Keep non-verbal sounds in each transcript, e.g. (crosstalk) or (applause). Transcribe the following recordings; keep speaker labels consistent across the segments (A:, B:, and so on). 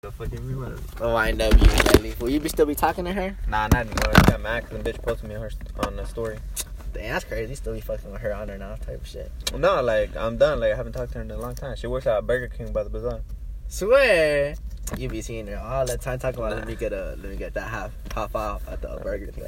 A: The fucking me, man.
B: Oh, Wind up, you lately. Will you be still be talking to her?
A: Nah, not anymore. I got mad because the bitch posted me on, her, on the story.
B: Damn, that's crazy. You still be fucking with her on her now type of shit.
A: No, like, I'm done. Like, I haven't talked to her in a long time. She works at Burger King by the bazaar.
B: Swear. You be seeing her all the time talking about
A: Nah.
B: let me get a let me get that half half off at the Burger King.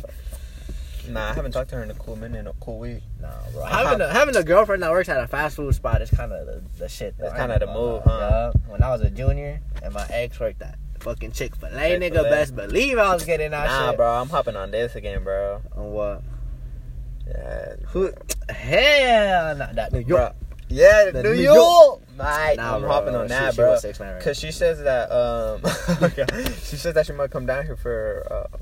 A: Nah, I haven't talked to her in a cool minute, in a cool week.
B: No, bro. Having a, having a girlfriend that works at a fast food spot is kind of the, the shit. though.
A: That's kinda the move, huh?
B: Yup. When I was a junior and my ex worked at fucking Chick Fil A, nigga, best believe I was getting that
A: Nah,
B: shit.
A: bro, I'm hopping on this again, bro.
B: On what?
A: Yeah.
B: Who? Hell, nah, that New York.
A: Bro. Yeah,
B: The
A: New,
B: New
A: York.
B: York.
A: Mate,
B: Nah,
A: I'm
B: bro,
A: hopping on
B: she-
A: that,
B: she
A: bro.
B: was 6'9" right
A: Cause she says that um, (laughs) she says that she might come down here for uh,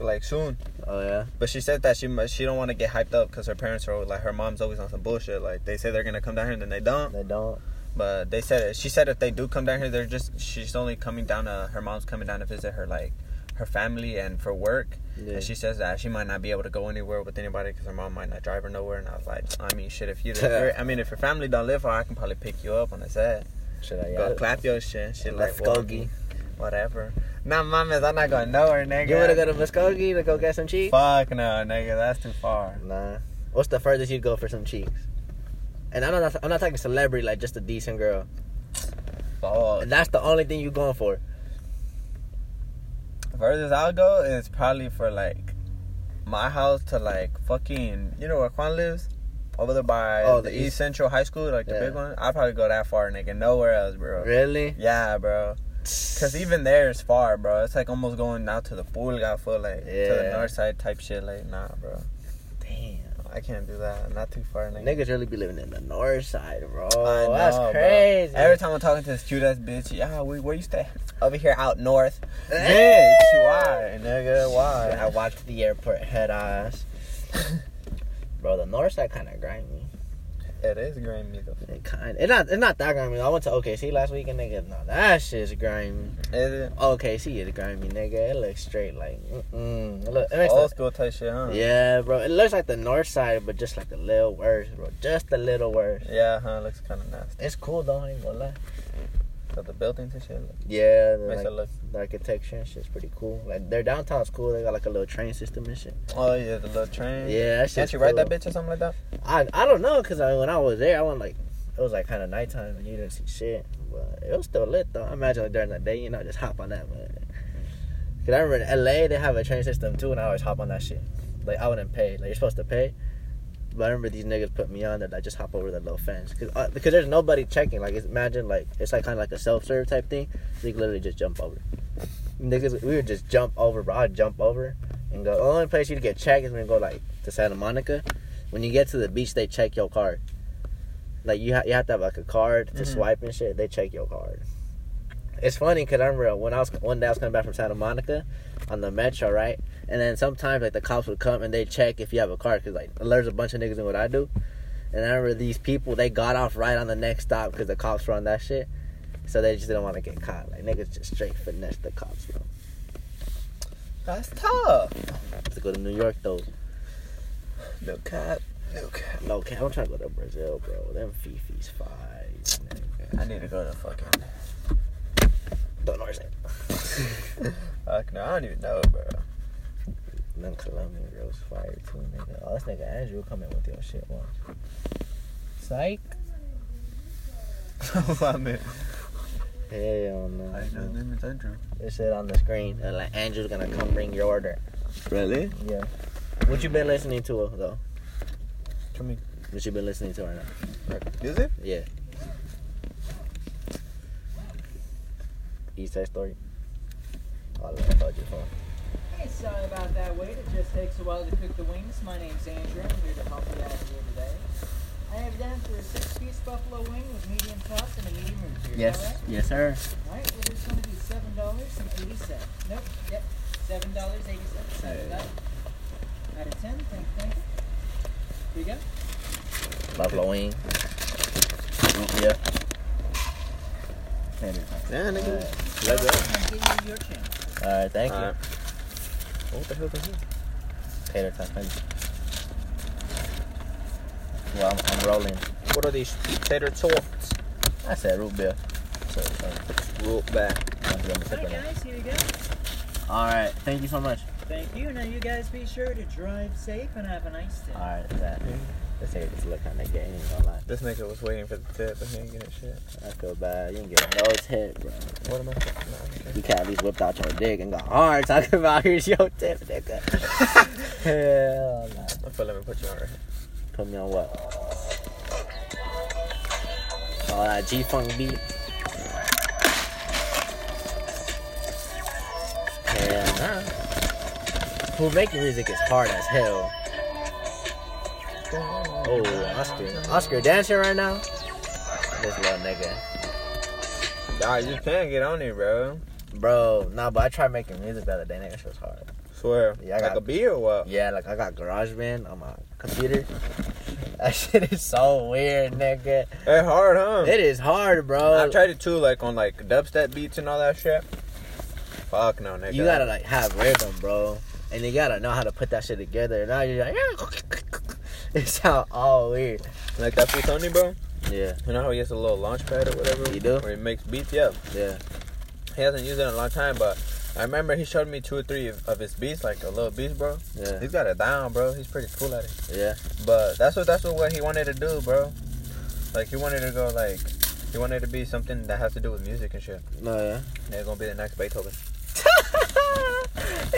A: like soon.
B: Oh yeah.
A: But she said that she she don't want to get hyped up because her parents are like her mom's always on some bullshit. Like they say they're gonna come down here and then they don't.
B: They don't.
A: But they said she said if they do come down here, they're just she's only coming down to her mom's coming down to visit her like her family and for work.
B: Yeah.
A: And she says that she might not be able to go anywhere with anybody because her mom might not drive her nowhere. And I was like, I mean, shit, if you, I mean, if your family don't live far, I can probably pick you up on the set.
B: Should I?
A: Go clap your shit, shit
B: Let's
A: like
B: go,
A: whatever. Nah, mames, I'm not going nowhere, nigga.
B: You wanna go to Muskogee to go get some cheeks?
A: Fuck no, nigga, that's too far.
B: Nah. What's the furthest you'd go for some cheeks? And I'm not, I'm not talking celebrity, like just a decent girl.
A: Fuck.
B: And that's the only thing you going for.
A: Furthest I'll go is probably for like my house to like fucking you know where Juan lives? Over there by
B: Oh,
A: the,
B: the
A: East,
B: East-
A: Central High School, like the
B: Yeah.
A: big one. I'd probably go that far, nigga. Nowhere else, bro.
B: Really?
A: Yeah, bro. Cause even there is far, bro. It's like almost going out to the Pulga for like to the north side type shit. Like, nah, bro.
B: Damn.
A: I can't do that. Not too far, nigga.
B: Niggas really be living in the north side, bro.
A: Know,
B: that's
A: bro.
B: crazy.
A: Every time I'm talking to this cute ass bitch, yeah, we, where you stay? Over here, out north. (laughs) Bitch, why, nigga? Why?
B: I watched the airport head ass. (laughs) bro, the north side kind of grimy.
A: It is grimy though.
B: It kind. It's not. It's not that grimy. I went to OKC last week and nigga, no, that shit's grimy.
A: Is it?
B: OKC is grimy, nigga. It looks straight like. Mm-mm. It, look, it makes
A: Old
B: the-
A: school type shit, huh?
B: Yeah, bro. It looks like the north side, but just like a little worse, bro. Just a little worse.
A: Yeah, huh? Looks kind of nasty.
B: It's cool though. I ain't gonna lie.
A: So the buildings and shit look,
B: Yeah, the,
A: makes
B: like,
A: it look.
B: the architecture and shit's pretty cool. Like their downtown's cool. They got like a little train system and shit.
A: Oh yeah, the little train.
B: Yeah, that
A: Can't
B: shit's
A: you ride that bitch or something like that?
B: I I don't know, cause I, when I was there, I went like it was like kind of nighttime and you didn't see shit, but it was still lit though. I imagine like during the day, you know, just hop on that. But cause I remember in LA they have a train system too, and I always hop on that shit. Like I wouldn't pay. Like you're supposed to pay. But I remember these niggas put me on that I just hop over that little fence because uh, because there's nobody checking. Like imagine like it's like kind of like a self serve type thing. So you can literally just jump over. Niggas, we would just jump over, bro. I'd jump over and go. The only place you to get checked is when you go like to Santa Monica. When you get to the beach, they check your card. Like you, ha- you have to have like a card to
A: Mhm.
B: swipe and shit. They check your card. It's funny because I remember when I was one day I was coming back from Santa Monica on the metro, right? And then sometimes like the cops would come and they check if you have a card because like there's a bunch of niggas in what I do. And I remember these people they got off right on the next stop because the cops were on that shit. So they just didn't want to get caught. Like niggas just straight finesse the cops, bro.
A: That's tough.
B: To go to New York though,
A: No cap. No cap.
B: no cap. I'm trying to go to Brazil, bro. Them Fifi's five.
A: I need to go to fucking.
B: Don't understand. (laughs)
A: Fuck no, I don't even know, bro.
B: Them Colombian girls fire too, nigga. Oh, this nigga Andrew coming with your shit once. Psych. (laughs)
A: I mean,
B: Hell no.
A: I know name is Andrew.
B: It said on the screen, and like Andrew's gonna come bring your order.
A: Really?
B: Yeah. What you been listening to uh, though?
A: To me.
B: What you been listening to right now?
A: Is it?
B: Yeah. East Side Story. Oh, I told you phone.
C: Hey, sorry about that wait. It just takes a while to cook the wings. My name's Andrew. I'm here to help you out here today. I have down for a six-piece buffalo wing with medium sauce and a medium root beer.
B: Yes.
C: All right?
B: Yes, sir.
C: All right. Well, it's going to be seven dollars and eighty cents. Nope. Yep. Seven dollars eighty cents.
B: Hey.
C: Out of ten. Thank you. Thank you. Here you go.
B: Buffalo wing. Yeah.
A: Yeah, nigga.
B: Alright,
A: Let go.
C: I'm giving you your chance.
B: Alright, thank you.
A: Alright. What the hell is this?
B: Tater tots. thank you. Well, I'm, I'm rolling.
A: What are these tater tots?
B: I said root beer. So, so,
A: Roll back.
B: I'm gonna sip
C: Alright, guys, here you go.
B: All right. Thank you so much.
C: Thank you. Now, you guys be sure to drive safe and have a nice day.
B: All right. That. Let's say this look kind of gay. Ain't gonna lie.
A: This nigga was waiting for the tip, but he ain't getting shit.
B: I feel bad. You didn't get no tip, bro.
A: What am I? Nah,
B: You can't at least whipped out your dick and got hard talking about here's your tip, nigga. (laughs) Hell no.
A: okay. I feel let me put you on right here.
B: Put me on what? Oh, that G Funk beat. Hell nah. Who making music is hard as hell. Oh, Oscar. Oscar dancing right now? This little nigga.
A: Nah, you can't get on it, bro.
B: Bro, nah, but I tried making music the other day, nigga. Shit was hard.
A: Swear.
B: Yeah, I
A: like
B: got-
A: a beat or what?
B: Yeah, like I got GarageBand on my computer. (laughs) That shit is so weird, nigga.
A: It's hard, huh?
B: It is hard, bro.
A: I've tried it too, like on like dubstep beats and all that shit. Fuck no, nigga.
B: You gotta like have rhythm, bro, and you gotta know how to put that shit together. Now you're like, it sound all weird.
A: like that fool Tony, bro.
B: Yeah,
A: You know how he has a little launch pad or whatever?
B: He do?
A: Where he makes beats? Yeah.
B: yeah.
A: He hasn't used it in a long time, but I remember he showed me two or three of, of his beats, like a little beats, bro.
B: Yeah,
A: He's got it down, bro. He's pretty cool at it.
B: yeah.
A: But that's what that's what, what he wanted to do, bro. Like he wanted to go like he wanted to be something that has to do with music and shit.
B: No, yeah.
A: They're gonna be the next Beethoven. (laughs)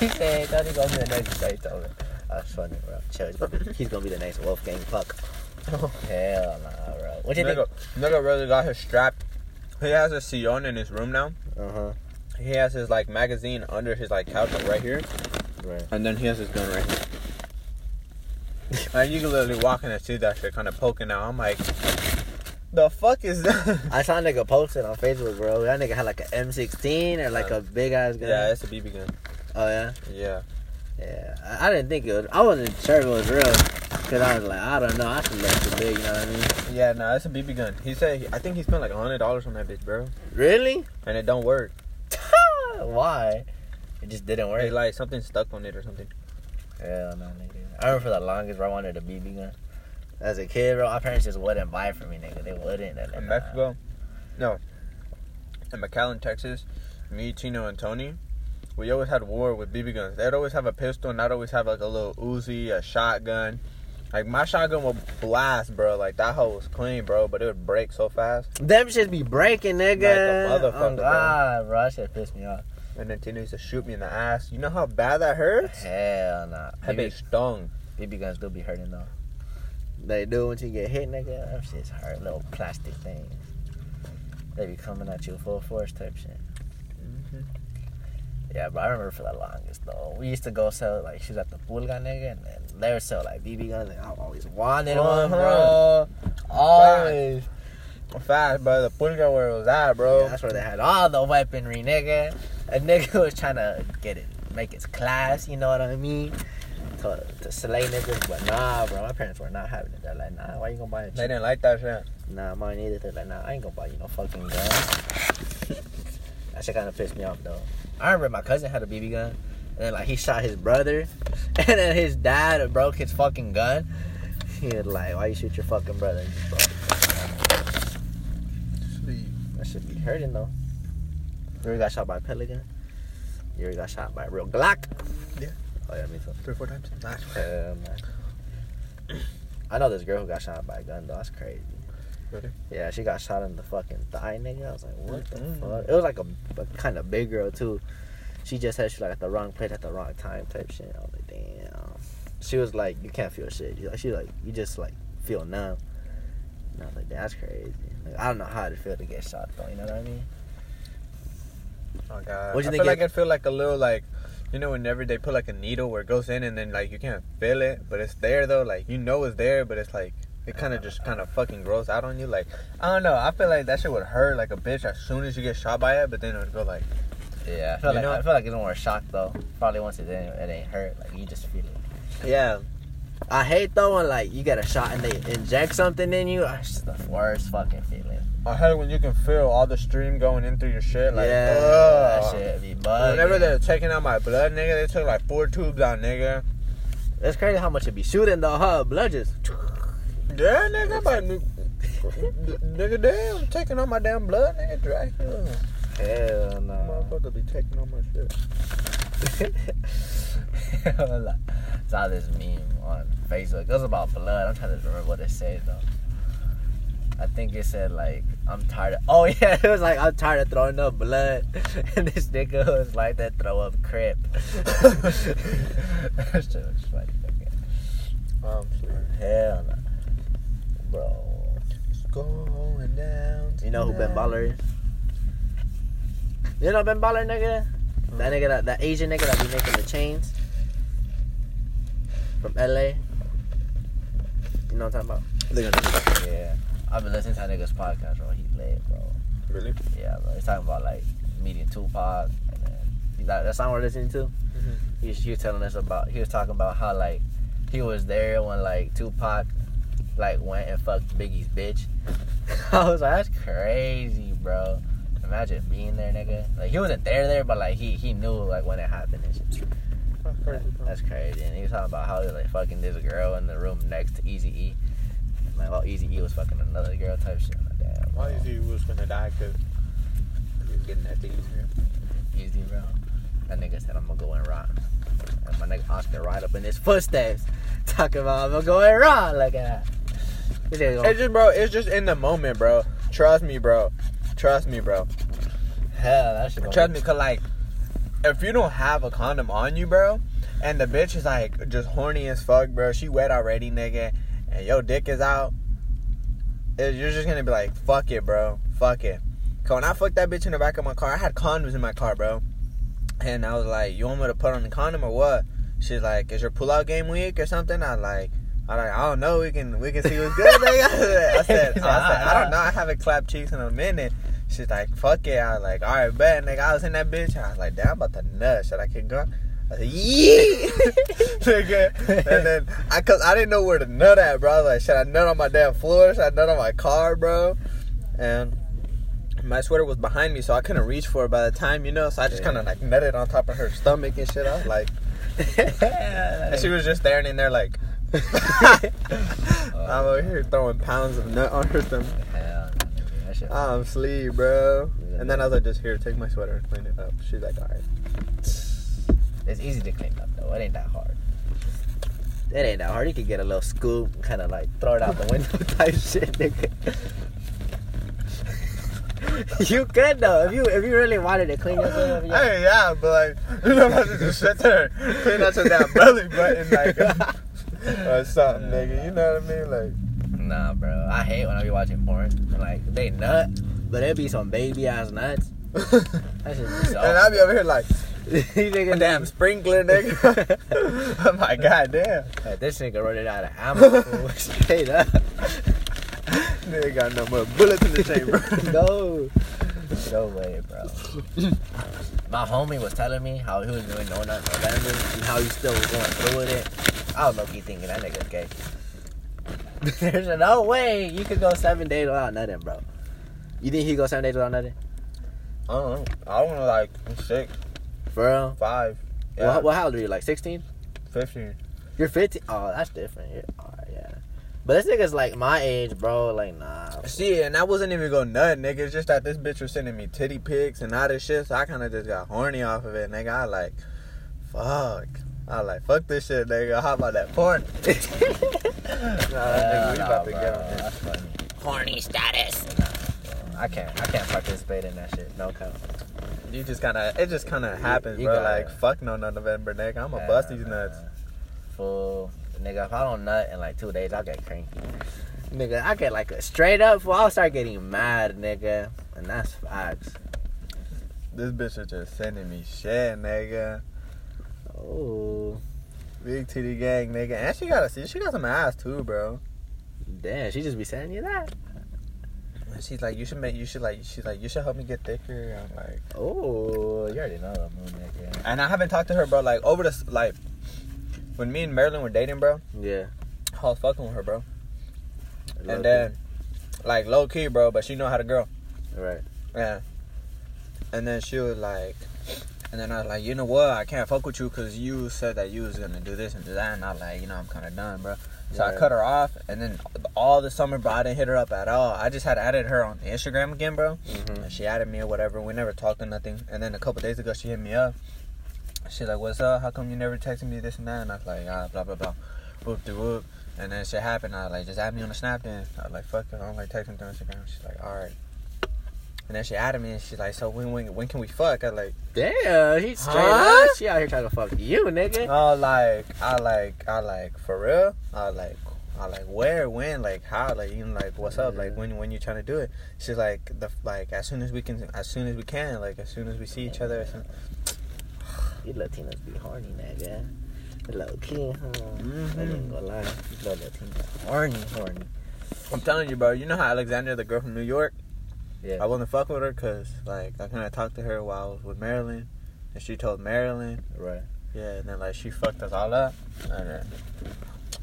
B: he said, "Tony gonna be the next Beethoven." That's funny, bro. Chill. He's gonna be, he's gonna be the next Wolfgang Puck. (laughs) Hell nah, bro. What you think?
A: Nigga, nigga really got his strap. He has a sillon in his room now.
B: Uh huh.
A: He has his like magazine under his like couch like right here,
B: Right.
A: and then he has his gun right here. and you can literally walk in and see that shit kind of poking out. I'm like, the fuck is that? (laughs)
B: I saw a nigga posted on Facebook, bro. That nigga had like an M16 or like
A: Uh,
B: a big ass gun.
A: yeah, it's a BB gun.
B: Oh yeah.
A: Yeah.
B: Yeah, I, didn't think it was. I wasn't sure if it was real, cause I was like, I don't know. I should look too big. You know what I mean?
A: Yeah, no, it's a BB gun. He said, I think he spent like hundred dollars on that bitch, bro,
B: Really?
A: and it don't work. (laughs)
B: Why? It just didn't work.
A: It's like something stuck on it or something.
B: Hell no, nigga. I remember for the longest, bro, I wanted a BB gun. As a kid, bro, my parents just wouldn't buy it for me, nigga. They wouldn't. Like,
A: In
B: nah.
A: Mexico, no, in McAllen, Texas, me, Tino, and Tony, we always had war with BB guns. They'd always have a pistol, and I'd always have like a little Uzi, a shotgun. Like my shotgun would blast, bro. Like that hoe was clean, bro, but it would break so fast.
B: Them shits be breaking, nigga.
A: Like a motherfucker,
B: oh, God, bro. That shit pissed me off.
A: And then Tino used to shoot me in the ass. You know how bad that hurts?
B: Hell nah.
A: That
B: BB,
A: bitch stung.
B: BB guns do be hurting, though. They do once you get hit, nigga. Them shits hurt. Little plastic things. They be coming at you full force type shit. Yeah, but I remember for the longest though. We used to go sell like she was at the pulga nigga and then they would sell like BB guns and I always wanted one, uh-huh. bro. Always.
A: Fast, bro. The pulga where it was at, bro.
B: Yeah, that's where they had all the weaponry, nigga. A nigga (laughs) was trying to get it, make its class, you know what I mean? To, to slay niggas, but nah, bro. My parents were not having it. They're like, nah, why you gonna buy a
A: They didn't like that shit.
B: Nah, mine either. They're like, nah, I ain't gonna buy you no fucking gun. (laughs) that shit kind of pissed me off though. I remember my cousin had a BB gun, and then like he shot his brother, (laughs) and then his dad broke his fucking gun. He was like, why you shoot your fucking brother? And just broke it. That should be hurting though. You ever got shot by a pellet gun? You ever got shot by a real Glock?
A: Yeah.
B: Oh yeah, me too.
A: Three or four times. Nice.
B: Hell. (clears throat) I know this girl who got shot by a gun though. That's crazy.
A: Really?
B: Yeah, she got shot in the fucking thigh, nigga. I was like, what the
A: Mm-mm.
B: fuck? It was like a, a kind of big girl too. She just had she like at the wrong place at the wrong time type shit. I was like, damn. She was like, you can't feel shit. She like, she like, you just like feel numb. And I was like, that's crazy. Like, I don't know how to feel to get shot though. You know what I mean?
A: Oh god.
B: What'd you
A: I
B: think
A: feel
B: it-
A: like it feel like a little like you know whenever they put like a needle where it goes in and then like you can't feel it, but it's there though. Like you know it's there, but it's like it kind of just kind of fucking grows out on you. Like I don't know. I feel like that shit would hurt like a bitch as soon as you get shot by it, but then it would go like
B: Yeah, I feel like
A: know-
B: I feel like it's more shock though. Probably once it ain't, it ain't hurt, like you just feel it.
A: yeah.
B: I hate though when like you get a shot and they inject something in you. It's just the worst fucking feeling.
A: I hate when you can feel all the stream going in through your shit. Like
B: yeah,
A: ugh.
B: that shit be bugging.
A: Whenever they're taking out my blood, nigga, they took like four tubes out, nigga.
B: It's crazy how much it be shooting though, huh? Blood just.
A: Yeah, nigga, but nigga, damn, taking all my damn blood, nigga, Dracula.
B: Hell no.
A: Motherfucker be taking on my shit.
B: Hold up. Saw this meme on Facebook. It was about blood. I'm trying to remember what it said though. I think it said like I'm tired of Oh (laughs) yeah, it was like I'm tired of throwing up blood. (laughs) And this nigga was like that throw up crip. (laughs) that shit was funny. Okay.
A: Um,
B: Hell no. Bro.
A: it's going down.
B: You know who Ben. Baller is? You know Ben Baller nigga? That nigga that, that Asian nigga that be making the chains from LA. You know what I'm talking about?
A: They're gonna
B: Yeah. I've been listening to that nigga's podcast, bro. He lit, bro.
A: really.
B: Yeah, bro. He's talking about like meeting Tupac and then he's that song we're listening to. Mm-hmm. He was, he was telling us about he was talking about how like he was there when like Tupac like went and fucked Biggie's bitch. (laughs) I was like, that's crazy, bro. Imagine being there, nigga. Like he wasn't there there, but like he he knew like when it happened and shit.
A: That's crazy, bro.
B: That's crazy. And he was talking about how he was like fucking this girl in the room next to Easy E. Like, well, Easy E was fucking another girl type shit. Like, damn.
A: Why
B: bro.
A: is he was gonna die? Cause he was getting that Easy here.
B: Easy, bro. That nigga said, I'm gonna go and rock. And my nigga Oscar right up in his footsteps, (laughs) talking about, I'm gonna go and rock. Look at that. This um,
A: It's just, bro. It's just in the moment, bro. Trust me, bro. Trust me, bro.
B: hell, that shit
A: Trust me, cause like, if you don't have a condom on you, bro, and the bitch is like just horny as fuck, bro. She wet already, nigga, and your dick is out. it- You're just gonna be like, fuck it, bro. Fuck it. Cause when I fucked that bitch in the back of my car, I had condoms in my car, bro. And I was like, you want me to put on the condom or what? She's like, is your pull-out game weak or something? I like, I like, I don't know. We can we can see what's good. nigga. (laughs) I said, (laughs) I said, I don't know. I haven't clapped cheeks in a minute. She's like, fuck it. I was like, all right, bet, nigga. I was in that bitch. I was like, damn, I'm about to nut. Should I keep going? I said, yeah, (laughs) nigga. And then I, cause I didn't know where to nut at, bro. I was like, should I nut on my damn floor? Should I nut on my car, bro? And my sweater was behind me, so I couldn't reach for it by the time, you know. So I just kind of like nutted on top of her stomach and shit. I was like, and she was just staring in there like, (laughs) I'm over here throwing pounds of nut on her stomach.
B: Hell, no, nigga.
A: I'm sleep, bro. And then I was like, just here, take my sweater and clean it up. She's like, all right.
B: It's easy to clean up though. It ain't that hard. It ain't that hard. You could get a little scoop, kind of like throw it out the window (laughs) type shit, nigga. (laughs) you could though if you if you really wanted to clean yourself. up, yeah.
A: Hey, yeah, but like, you know, I just sit there, clean out your damn belly button, like, (laughs) or something, nigga. You know what I mean? Like,
B: Nah, bro. I hate when I be watching porn. Like they nut, but it be some baby ass nuts. (laughs) That shit
A: and I be over here like, (laughs)
B: you nigga,
A: damn sprinkler, nigga. I'm like, god damn.
B: Like, this nigga running out of ammo. Straight up.
A: Nigga got no more bullets in the chamber.
B: no. No way, bro. (laughs) My homie was telling me how he was doing no nut November and how he still was going through with it. I was low key thinking that nigga's gay. (laughs) There's no way you could go seven days without nothing, bro. You think he go seven days without nothing? Uh-uh.
A: I don't know. I want to like six,
B: For real?
A: five, yeah,
B: What, what how old are you? Like 16?
A: 15.
B: You're 15? Oh, that's different. You're, alright, yeah. But this nigga's like my age, bro. Like, nah.
A: See, and I wasn't even going nut, nigga. It's just that this bitch was sending me titty pics and all this shit, so I kind of just got horny off of it, nigga. I like, fuck. I like, fuck this shit, nigga. How about that porn? (laughs) nah, nigga, we uh, about to
B: bro,
A: get on this.
B: Funny.
C: Horny status.
B: Nah, bro. I can't. I can't participate in that shit. No count.
A: You just kind of, it just kind of happens,
B: you
A: bro.
B: gotta-
A: like, fuck no, no November, nigga. I'm gonna bust these nuts.
B: Fool, nigga. If I don't nut in like two days, I'll get cranky. Nigga, I get like a straight up. I'll start getting mad, nigga, and that's facts.
A: This bitch is just sending me shit, nigga.
B: Oh,
A: Big titty gang, nigga. And she got a, she got some ass too, bro.
B: damn. She just be sending you that.
A: And she's like, you should make, you should like, she's like, you should help me get thicker. I'm like,
B: Oh, you already know the moon, nigga.
A: and I haven't talked to her, bro. Like over the like, when me and Marilyn were dating, bro.
B: Yeah.
A: I was fucking with her, bro. And then, like low key, bro, but she know how to girl.
B: right.
A: Yeah. And then she was like, and then I was like, you know what? I can't fuck with you because you said that you was gonna do this and do that, and I was like, you know, I'm kind of done, bro. So I cut her off, and then all the summer, bro, I didn't hit her up at all. I just had added her on Instagram again, bro.
B: Mhm.
A: And she added me or whatever. We never talked or nothing. And then a couple days ago, she hit me up. She's like, "What's up? How come you never texted me this and that?" And I was like, "Ah, blah blah blah, whoop de whoop." And then shit happened. I was like, "Just add me on the snap." Then I was like, "Fuck it, I don't like texting through Instagram." She's like, "All right." And then she added me, and she's like, "So when when when can we fuck?" I like,
B: Damn, he's straight
A: Huh?
B: up. She out here trying to fuck you, nigga.
A: oh like I like I like for real. I like I like where when like how like you know like what's up like when when you trying to do it. She's like the like as soon as we can as soon as we can like as soon as we see each other.
B: You Latinos be horny, nigga. Low key, huh?
A: Mhm.
B: I ain't gonna lie. You Latinos horny, horny.
A: I'm telling you, bro. You know how Alexandria, the girl from New York,
B: Yeah.
A: I wasn't fuck with her because like I kind of talked to her while I was with Marilyn, and she told Marilyn,
B: Right.
A: yeah, and then like she fucked us all up, and then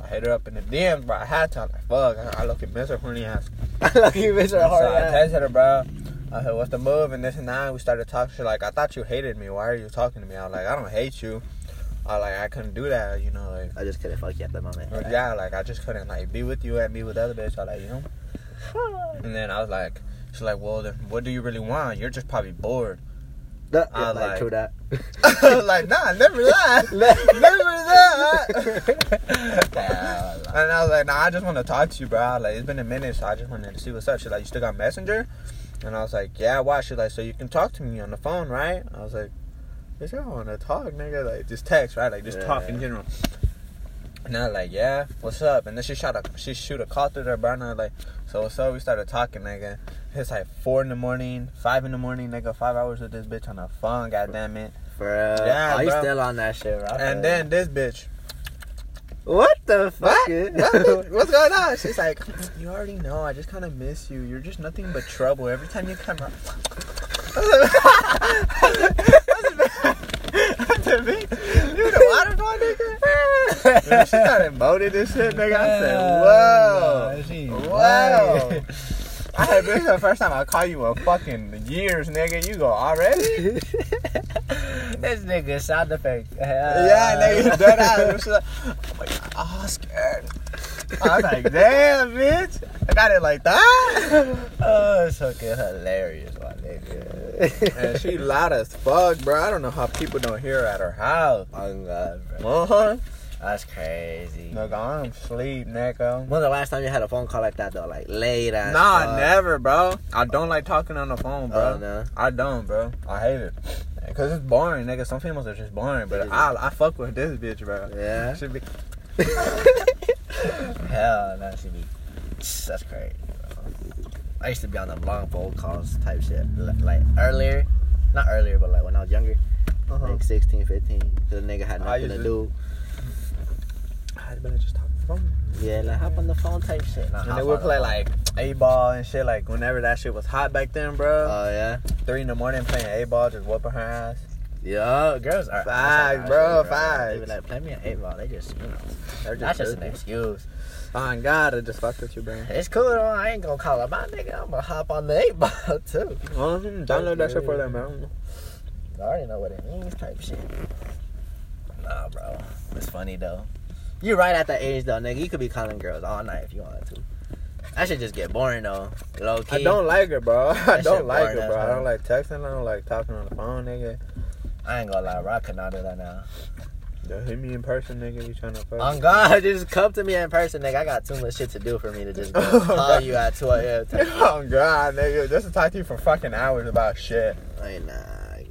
A: I hit her up in the DMs, bro. I had to, I'm like, fuck, I, I look at miss her horny ass. (laughs)
B: I look at miss her
A: So
B: hard
A: I
B: ass.
A: texted her, bro. I said, what's the move? And this and that. And we started talking. She's like, I thought you hated me. Why are you talking to me? I was like, I don't hate you. I like, I couldn't do that, you know, like.
B: I just couldn't fuck you at the moment.
A: Or, yeah, like I just couldn't like be with you and be with other bitch. I like you know. (sighs) And then I was like, she's like, well, then what do you really want? You're just probably bored.
B: That,
A: I
B: like,
A: like-
B: true that.
A: I was (laughs) like, nah, never (laughs) that, never that. (laughs)
B: Yeah,
A: and I was like, nah, I just want to talk to you, bro. Like it's been a minute, so I just wanted to see what's up. She's like, you still got Messenger? And I was like, yeah. Why? She's like, so you can talk to me on the phone, right? I was like, bitch, I don't want to talk, nigga. Like just text, right? Like just talk in general. And I was like, yeah, what's up? And then she shot a she shoot a call through there, bro. And I was like, so what's up? We started talking, nigga. It's like four in the morning, five in the morning, nigga. Five hours with this bitch on the phone, goddamn it.
B: Real.
A: Yeah,
B: you
A: bro.
B: still on that shit, bro.
A: And then this bitch,
B: What the fuck?
A: what?
B: is-
A: What? What's going on? She's like, (laughs) you already know. I just kind of miss you. You're just nothing but trouble every time you come around. to me, you the waterfall nigga. She started moaning this shit, nigga, I said, whoa, whoa. I had this the first time I call you in fucking years, nigga. You go already? (laughs)
B: this nigga sound effect.
A: Yeah, nigga, dead ass. She's like, oh my god, oh, I'm scared. I was like, damn, bitch. I got it like that. (laughs)
B: Oh, it's fucking hilarious, my nigga.
A: And she loud as fuck, bro. I don't know how people don't hear her at her house.
B: Oh my god, bro.
A: Uh-huh.
B: That's crazy.
A: Nigga, I'm asleep, nigga.
B: When's the last time you had a phone call like that though? Like late ass.
A: Nah,
B: fuck?
A: never, bro. I don't like talking on the phone, bro.
B: Oh no.
A: I don't, bro. I hate it. Cause it's boring, nigga. Some females are just boring, but I I fuck with this bitch, bro.
B: Yeah.
A: Should be. (laughs)
B: Hell, that should be. (sniffs) That's crazy. Bro. I used to be on the long phone calls type shit. Like earlier, not earlier, but like when I was younger,
A: Uh-huh.
B: like 16, 15. The nigga had nothing to- do.
A: I better just talk the phone.
B: Yeah, like hop on the phone type shit. Nah,
A: And
B: hop
A: they would play like A ball and shit. Like whenever that shit was hot back then, bro.
B: Oh yeah.
A: Three in the morning playing A ball, just whooping her ass.
B: Yeah, girls are
A: Facts,
B: that's
A: bro,
B: five. They be like, play me an eight ball. They just, you know,
A: They're
B: that's just an
A: goofy.
B: excuse.
A: Oh God, I just fucked with you, bro.
B: It's cool though. I ain't gonna call it my nigga. I'm gonna hop on the eight ball (laughs) too.
A: Mhm, Download that shit for them, man.
B: I already know what it means, type shit. Nah, bro. It's funny though. You right at that age though, nigga. You could be calling girls all night if you wanted to. That should just get boring though. Low key.
A: I don't like (laughs) it, bro. I don't like it, bro. I don't like texting. I don't like talking on the phone, nigga.
B: I ain't gonna lie, bro. I could not do that now.
A: Yo, hit me in person, nigga. You trying to fuck?
B: On God, (laughs) just come to me in person, nigga. I got too much shit to do for me to just (laughs) call you at 2 a.m.
A: oh God, nigga, just to talk to you for fucking hours about shit.
B: Like, nah,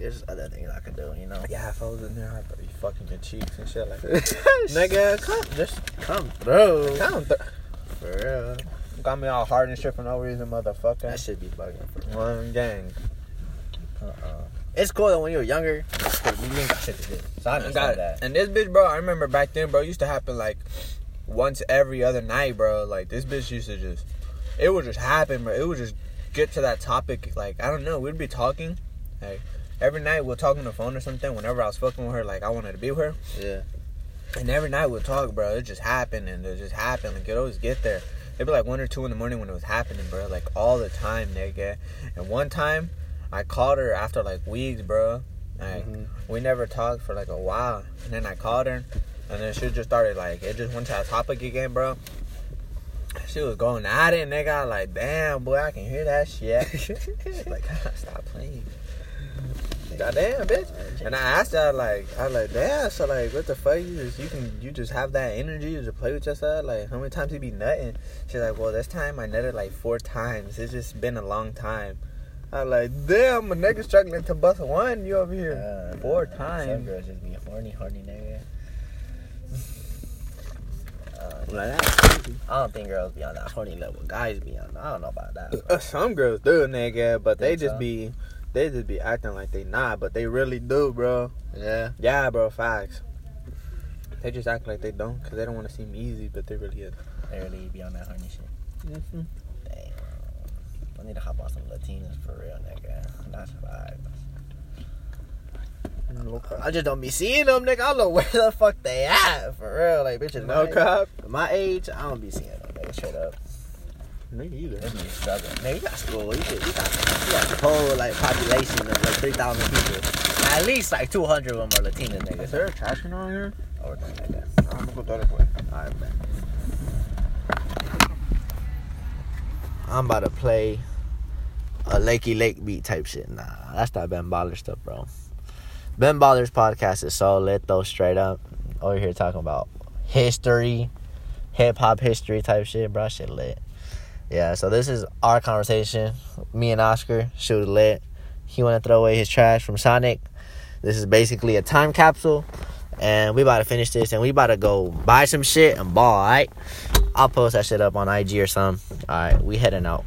B: there's other things I could do, you know?
A: Yeah, if I was in there, I'd be fucking your cheeks and shit like that. (laughs) nigga, come, just
B: come through.
A: come. through.
B: For real.
A: Got me all hard and shit for no reason, motherfucker.
B: That should be bugging for real.
A: One gang.
B: Uh-uh. It's cool that when you were younger, you ain't got shit to do. So I understand
A: Got
B: that.
A: And this bitch, bro, I remember back then, bro, it used to happen like once every other night, bro. Like this bitch used to just, it would just happen, bro. It would just get to that topic. Like I don't know, we'd be talking, like every night we'll talk on the phone or something. Whenever I was fucking with her, like I wanted to be with her,
B: Yeah.
A: and every night we'll talk, bro. It just happened and it just happened. Like it always get there. It'd be like one or two in the morning when it was happening, bro. Like all the time, nigga. And one time, I called her after like weeks, bro. Like
B: Mhm.
A: we never talked for like a while, and then I called her, and then she just started like it just went to a topic again, bro. She was going at it, and they got like, damn, boy, I can hear that shit. (laughs) She's like, stop playing. Goddamn, bitch. And I asked her, like, I was like, damn, so like, what the fuck? You just, you can, you just have that energy to play with yourself. Like, how many times you be nutting? She's like, well, this time I nutted like four times. It's just been a long time. I was like, damn, a nigga struggling to bust one. You over here
B: Uh,
A: four
B: Some
A: times.
B: girls just be horny, horny nigga. Uh,
A: Like.
B: I don't think girls be on that horny level. Guys be on. I don't know about that.
A: Uh, Some girls do, nigga, but they just
B: so?
A: be, they just be acting like they not, but they really do, bro.
B: Yeah.
A: Yeah, bro, facts. They just act like they don't, cause they don't want to seem easy, but they really is.
B: They really be on that horny shit.
A: Mm-hmm.
B: Damn. I need to hop on some Latinas for real, nigga. That's right.
A: No
B: I just don't be seeing them, nigga. I don't know where the fuck they at, for real. Like, bitches,
A: No cop.
B: my age, I don't be seeing them, nigga, straight up.
A: Me either.
B: They be struggling. Nigga, you got school. You, you, got, you got the whole, like, population of, like, 3,000 people. At least, like, 200 of them are Latina
A: Is there a trash can on here?
B: Or something like that.
A: I'm gonna go the other way.
B: Alright, man. I'm about to play a Lakey Lake beat type shit. Nah, that's not Ben Baller stuff, bro. Ben Baller's podcast is so lit though, straight up. Over here talking about history, hip hop history type shit, bro. Shit lit. Yeah, so this is our conversation. Me and Oscar, shoot lit. He wanna throw away his trash from Sonic. This is basically a time capsule. And we about to finish this and we about to go buy some shit and ball, alright? I'll post that shit up on IG or something. Alright, we heading out.